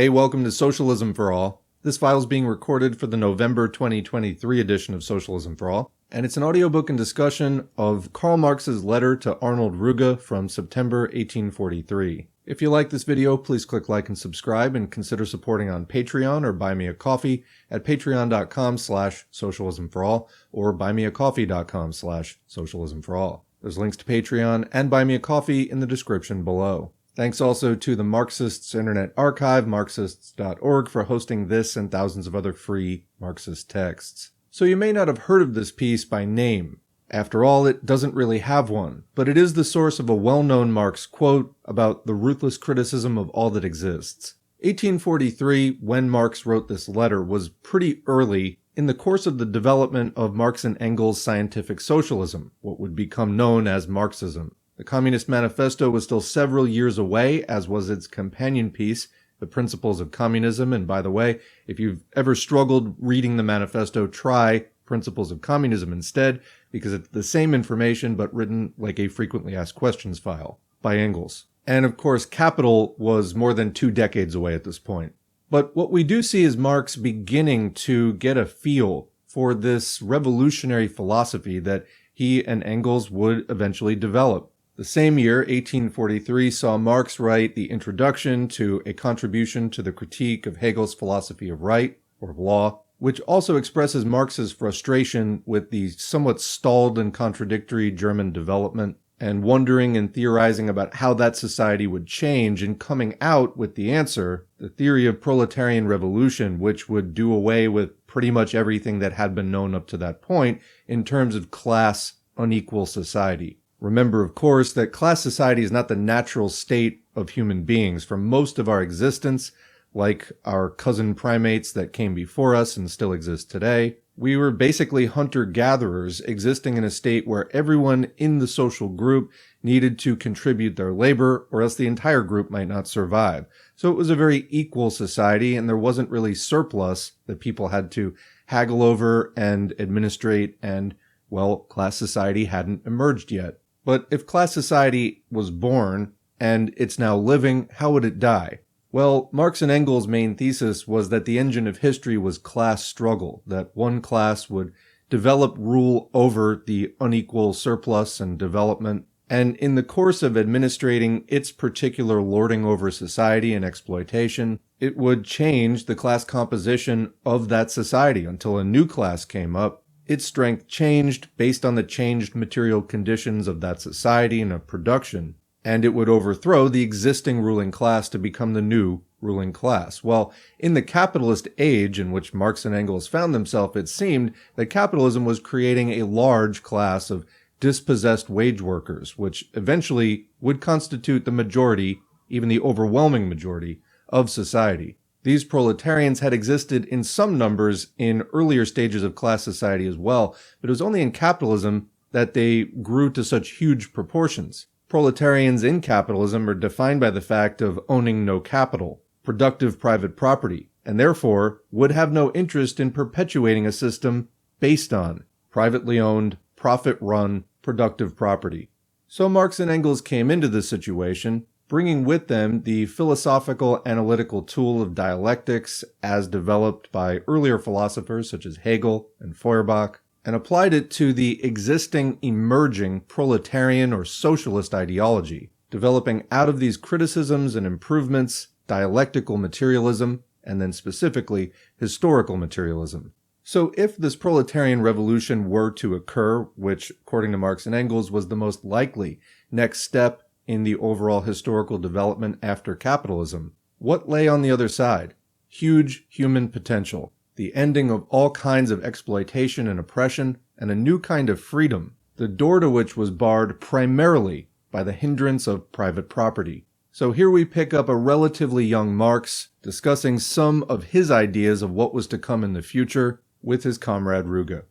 Hey, welcome to Socialism for All. This file is being recorded for the November 2023 edition of Socialism for All, and it's an audiobook and discussion of Karl Marx's letter to Arnold Ruge from September 1843. If you like this video, please click like and subscribe and consider supporting on Patreon or buy me a coffee at patreon.com slash socialism for all or buymeacoffee.com slash socialism for all. There's links to Patreon and buy me a coffee in the description below. Thanks also to the Marxists Internet Archive, Marxists.org, for hosting this and thousands of other free Marxist texts. So you may not have heard of this piece by name. After all, it doesn't really have one, but it is the source of a well-known Marx quote about the ruthless criticism of all that exists. 1843, when Marx wrote this letter, was pretty early in the course of the development of Marx and Engels' scientific socialism, what would become known as Marxism. The Communist Manifesto was still several years away, as was its companion piece, The Principles of Communism. And by the way, if you've ever struggled reading the manifesto, try Principles of Communism instead, because it's the same information but written like a frequently asked questions file by Engels. And of course, Capital was more than two decades away at this point. But what we do see is Marx beginning to get a feel for this revolutionary philosophy that he and Engels would eventually develop. The same year, 1843, saw Marx write the introduction to a contribution to the critique of Hegel's philosophy of right, or of law, which also expresses Marx's frustration with the somewhat stalled and contradictory German development, and wondering and theorizing about how that society would change, and coming out with the answer, the theory of proletarian revolution, which would do away with pretty much everything that had been known up to that point in terms of class unequal society. Remember, of course, that class society is not the natural state of human beings. For most of our existence, like our cousin primates that came before us and still exist today, we were basically hunter gatherers existing in a state where everyone in the social group needed to contribute their labor or else the entire group might not survive. So it was a very equal society and there wasn't really surplus that people had to haggle over and administrate and well, class society hadn't emerged yet. But if class society was born and it's now living, how would it die? Well, Marx and Engels' main thesis was that the engine of history was class struggle, that one class would develop rule over the unequal surplus and development, and in the course of administrating its particular lording over society and exploitation, it would change the class composition of that society until a new class came up its strength changed based on the changed material conditions of that society and of production, and it would overthrow the existing ruling class to become the new ruling class. Well, in the capitalist age in which Marx and Engels found themselves, it seemed that capitalism was creating a large class of dispossessed wage workers, which eventually would constitute the majority, even the overwhelming majority, of society. These proletarians had existed in some numbers in earlier stages of class society as well, but it was only in capitalism that they grew to such huge proportions. Proletarians in capitalism are defined by the fact of owning no capital, productive private property, and therefore would have no interest in perpetuating a system based on privately owned, profit run, productive property. So Marx and Engels came into this situation bringing with them the philosophical analytical tool of dialectics as developed by earlier philosophers such as Hegel and Feuerbach, and applied it to the existing emerging proletarian or socialist ideology, developing out of these criticisms and improvements dialectical materialism, and then specifically historical materialism. So if this proletarian revolution were to occur, which according to Marx and Engels was the most likely next step in the overall historical development after capitalism. What lay on the other side? Huge human potential, the ending of all kinds of exploitation and oppression, and a new kind of freedom, the door to which was barred primarily by the hindrance of private property. So here we pick up a relatively young Marx discussing some of his ideas of what was to come in the future with his comrade Ruge.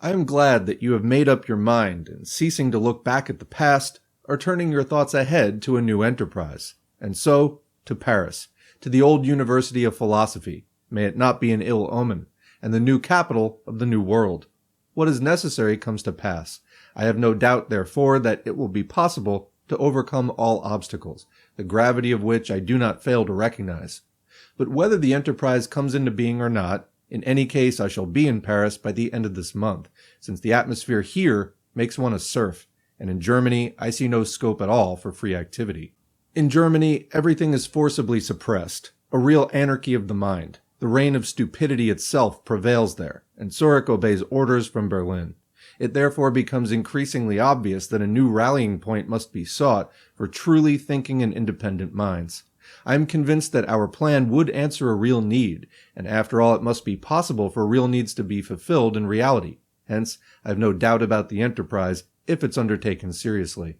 I am glad that you have made up your mind and ceasing to look back at the past, are turning your thoughts ahead to a new enterprise. And so, to Paris, to the old University of Philosophy, may it not be an ill omen, and the new capital of the new world. What is necessary comes to pass. I have no doubt, therefore, that it will be possible to overcome all obstacles, the gravity of which I do not fail to recognize. But whether the enterprise comes into being or not, in any case, I shall be in Paris by the end of this month, since the atmosphere here makes one a serf, and in Germany, I see no scope at all for free activity. In Germany, everything is forcibly suppressed, a real anarchy of the mind. The reign of stupidity itself prevails there, and Zurich obeys orders from Berlin. It therefore becomes increasingly obvious that a new rallying point must be sought for truly thinking and independent minds. I am convinced that our plan would answer a real need, and after all it must be possible for real needs to be fulfilled in reality. Hence, I have no doubt about the enterprise if it's undertaken seriously.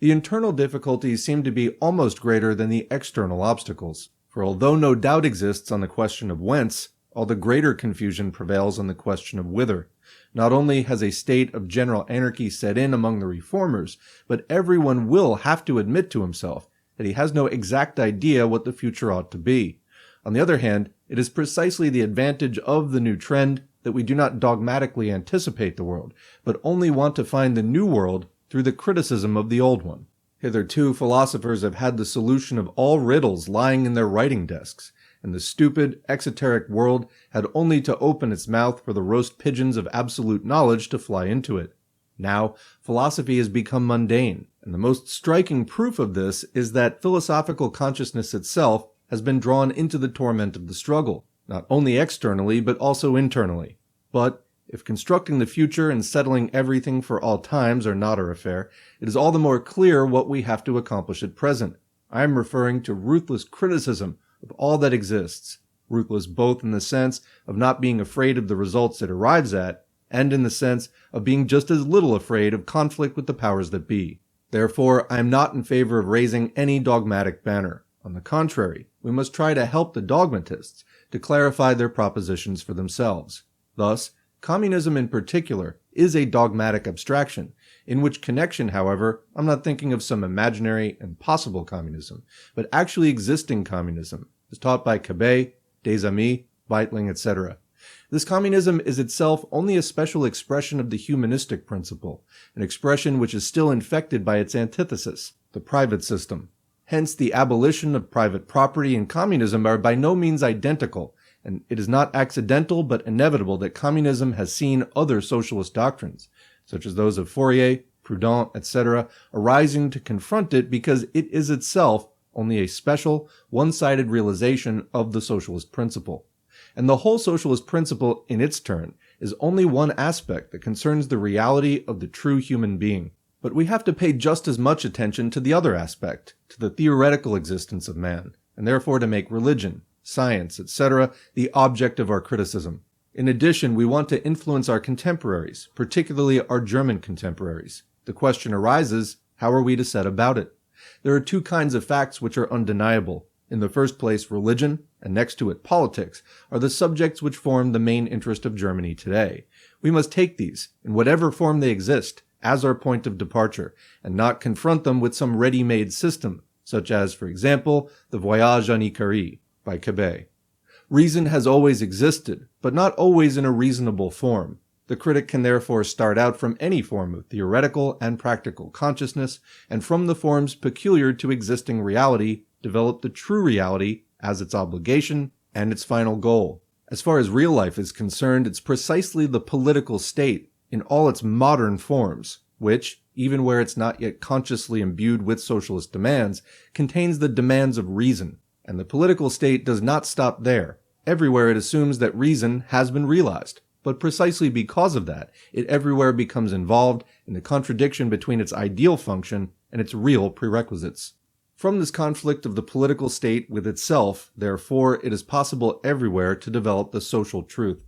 The internal difficulties seem to be almost greater than the external obstacles. For although no doubt exists on the question of whence, all the greater confusion prevails on the question of whither. Not only has a state of general anarchy set in among the reformers, but everyone will have to admit to himself that he has no exact idea what the future ought to be. On the other hand, it is precisely the advantage of the new trend that we do not dogmatically anticipate the world, but only want to find the new world through the criticism of the old one. Hitherto, philosophers have had the solution of all riddles lying in their writing desks, and the stupid, exoteric world had only to open its mouth for the roast pigeons of absolute knowledge to fly into it. Now, philosophy has become mundane, and the most striking proof of this is that philosophical consciousness itself has been drawn into the torment of the struggle, not only externally, but also internally. But, if constructing the future and settling everything for all times are not our affair, it is all the more clear what we have to accomplish at present. I am referring to ruthless criticism of all that exists, ruthless both in the sense of not being afraid of the results it arrives at, and in the sense of being just as little afraid of conflict with the powers that be. Therefore, I am not in favor of raising any dogmatic banner. On the contrary, we must try to help the dogmatists to clarify their propositions for themselves. Thus, communism in particular is a dogmatic abstraction, in which connection, however, I'm not thinking of some imaginary and possible communism, but actually existing communism, as taught by Cabet, Dézamy, Weitling, etc. This communism is itself only a special expression of the humanistic principle, an expression which is still infected by its antithesis, the private system. Hence, the abolition of private property and communism are by no means identical, and it is not accidental but inevitable that communism has seen other socialist doctrines, such as those of Fourier, Proudhon, etc., arising to confront it because it is itself only a special, one-sided realization of the socialist principle. And the whole socialist principle, in its turn, is only one aspect that concerns the reality of the true human being. But we have to pay just as much attention to the other aspect, to the theoretical existence of man, and therefore to make religion, science, etc., the object of our criticism. In addition, we want to influence our contemporaries, particularly our German contemporaries. The question arises, how are we to set about it? There are two kinds of facts which are undeniable. In the first place, religion, and next to it, politics, are the subjects which form the main interest of Germany today. We must take these, in whatever form they exist, as our point of departure, and not confront them with some ready-made system, such as, for example, the Voyage en Icarie by Cabet. Reason has always existed, but not always in a reasonable form. The critic can therefore start out from any form of theoretical and practical consciousness, and from the forms peculiar to existing reality, develop the true reality as its obligation and its final goal. As far as real life is concerned, it's precisely the political state, in all its modern forms, which, even where it's not yet consciously imbued with socialist demands, contains the demands of reason, and the political state does not stop there. Everywhere it assumes that reason has been realized. But precisely because of that, it everywhere becomes involved in the contradiction between its ideal function and its real prerequisites. From this conflict of the political state with itself, therefore, it is possible everywhere to develop the social truth.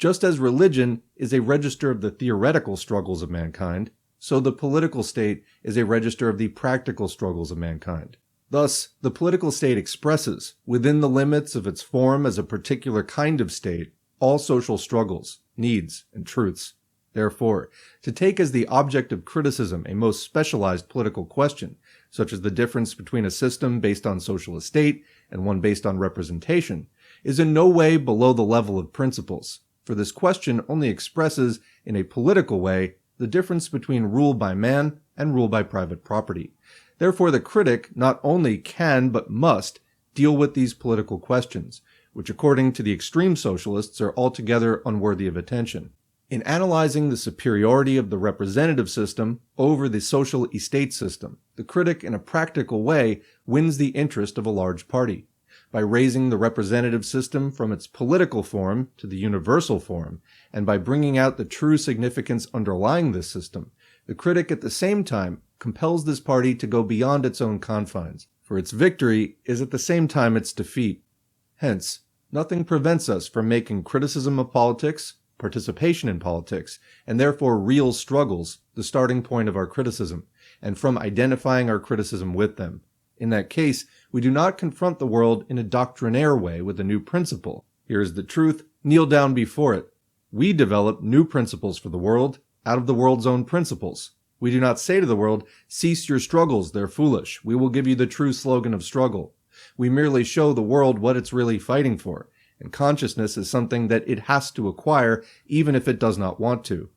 Just as religion is a register of the theoretical struggles of mankind, so the political state is a register of the practical struggles of mankind. Thus, the political state expresses, within the limits of its form as a particular kind of state, all social struggles, needs, and truths. Therefore, to take as the object of criticism a most specialized political question, such as the difference between a system based on social estate and one based on representation, is in no way below the level of principles, for this question only expresses, in a political way, the difference between rule by man and rule by private property. Therefore, the critic not only can but must deal with these political questions, which according to the extreme socialists are altogether unworthy of attention. In analyzing the superiority of the representative system over the social estate system, the critic in a practical way wins the interest of a large party. By raising the representative system from its political form to the universal form, and by bringing out the true significance underlying this system, the critic at the same time compels this party to go beyond its own confines, for its victory is at the same time its defeat. Hence, nothing prevents us from making criticism of politics, participation in politics, and therefore real struggles, the starting point of our criticism, and from identifying our criticism with them. In that case, we do not confront the world in a doctrinaire way with a new principle. Here is the truth, kneel down before it. We develop new principles for the world out of the world's own principles. We do not say to the world, cease your struggles, they're foolish. We will give you the true slogan of struggle. We merely show the world what it's really fighting for. And consciousness is something that it has to acquire, even if it does not want to.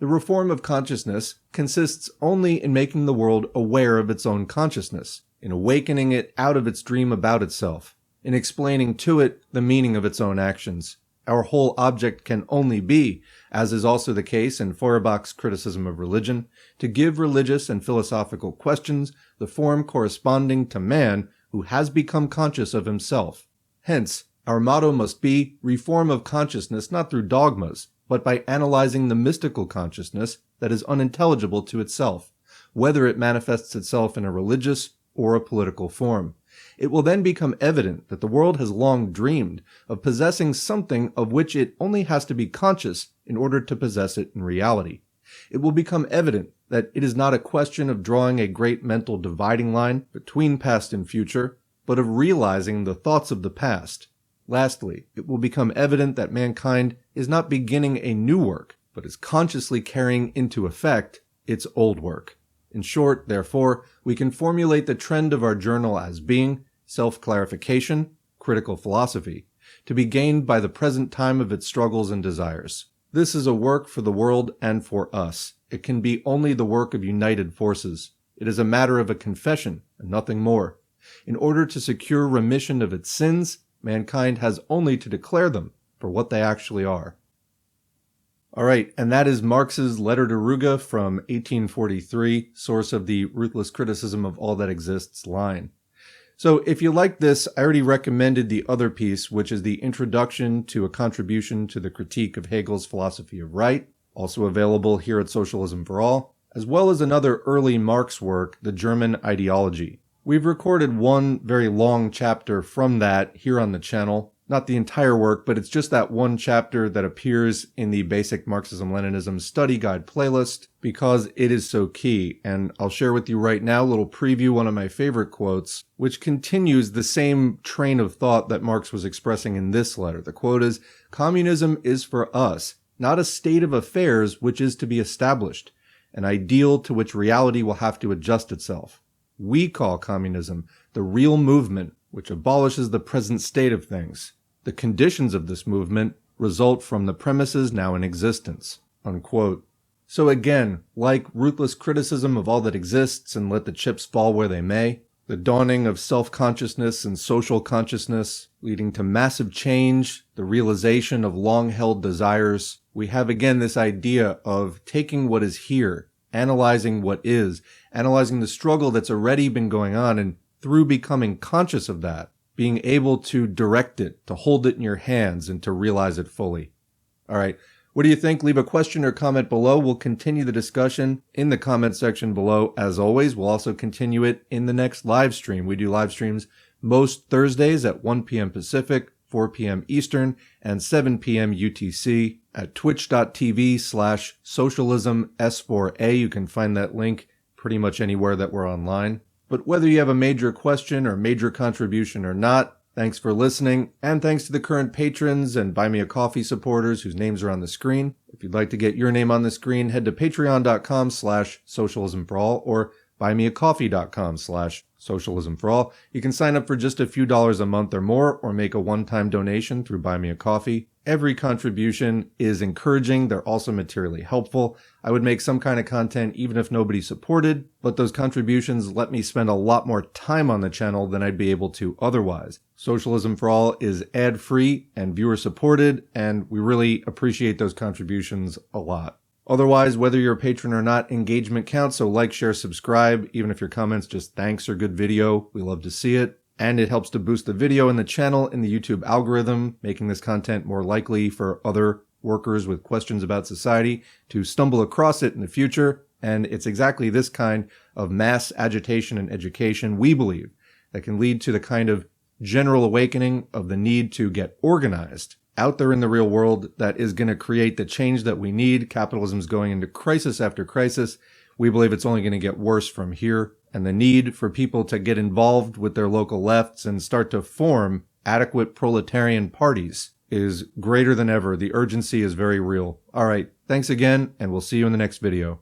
The reform of consciousness consists only in making the world aware of its own consciousness, in awakening it out of its dream about itself, in explaining to it the meaning of its own actions. Our whole object can only be, as is also the case in Feuerbach's criticism of religion, to give religious and philosophical questions the form corresponding to man who has become conscious of himself. Hence, our motto must be reform of consciousness not through dogmas, but by analyzing the mystical consciousness that is unintelligible to itself, whether it manifests itself in a religious or a political form. It will then become evident that the world has long dreamed of possessing something of which it only has to be conscious in order to possess it in reality. It will become evident that it is not a question of drawing a great mental dividing line between past and future, but of realizing the thoughts of the past. Lastly, it will become evident that mankind is not beginning a new work, but is consciously carrying into effect its old work. In short, therefore, we can formulate the trend of our journal as being self-clarification, critical philosophy, to be gained by the present time of its struggles and desires. This is a work for the world and for us. It can be only the work of united forces. It is a matter of a confession and nothing more. In order to secure remission of its sins, mankind has only to declare them for what they actually are. All right, and that is Marx's Letter to Ruge from 1843, source of the ruthless criticism of all that exists line. So if you like this, I already recommended the other piece, which is the introduction to a contribution to the critique of Hegel's philosophy of right, also available here at Socialism for All, as well as another early Marx work, The German Ideology. We've recorded one very long chapter from that here on the channel, not the entire work, but it's just that one chapter that appears in the basic Marxism Leninism study guide playlist because it is so key. And I'll share with you right now a little preview, one of my favorite quotes, which continues the same train of thought that Marx was expressing in this letter. The quote is, communism is for us, not a state of affairs which is to be established, an ideal to which reality will have to adjust itself. We call communism the real movement which abolishes the present state of things. The conditions of this movement result from the premises now in existence. Unquote. So again, like ruthless criticism of all that exists and let the chips fall where they may, the dawning of self-consciousness and social consciousness, leading to massive change, the realization of long-held desires, we have again this idea of taking what is here, analyzing what is, analyzing the struggle that's already been going on, and through becoming conscious of that, being able to direct it, to hold it in your hands, and to realize it fully. All right. What do you think? Leave a question or comment below. We'll continue the discussion in the comment section below. As always, we'll also continue it in the next live stream. We do live streams most Thursdays at 1 p.m. Pacific, 4 p.m. Eastern, and 7 p.m. UTC at twitch.tv slash socialism S4A. You can find that link pretty much anywhere that we're online. But whether you have a major question or major contribution or not, thanks for listening, and thanks to the current patrons and Buy Me a Coffee supporters whose names are on the screen. If you'd like to get your name on the screen, head to patreon.com slash socialism for all or buymeacoffee.com slash socialism for all. You can sign up for just a few dollars a month or more or make a one-time donation through Buy Me a Coffee. Every contribution is encouraging. They're also materially helpful. I would make some kind of content even if nobody supported, but those contributions let me spend a lot more time on the channel than I'd be able to otherwise. Socialism for All is ad free and viewer supported, and we really appreciate those contributions a lot. Otherwise, whether you're a patron or not, engagement counts, so like, share, subscribe. Even if your comments just thanks or good video, we love to see it and it helps to boost the video and the channel in the YouTube algorithm, making this content more likely for other workers with questions about society to stumble across it in the future. And it's exactly this kind of mass agitation and education, we believe, that can lead to the kind of general awakening of the need to get organized out there in the real world that is going to create the change that we need. Capitalism is going into crisis after crisis. We believe it's only going to get worse from here and the need for people to get involved with their local lefts and start to form adequate proletarian parties is greater than ever. The urgency is very real. All right. Thanks again, and we'll see you in the next video.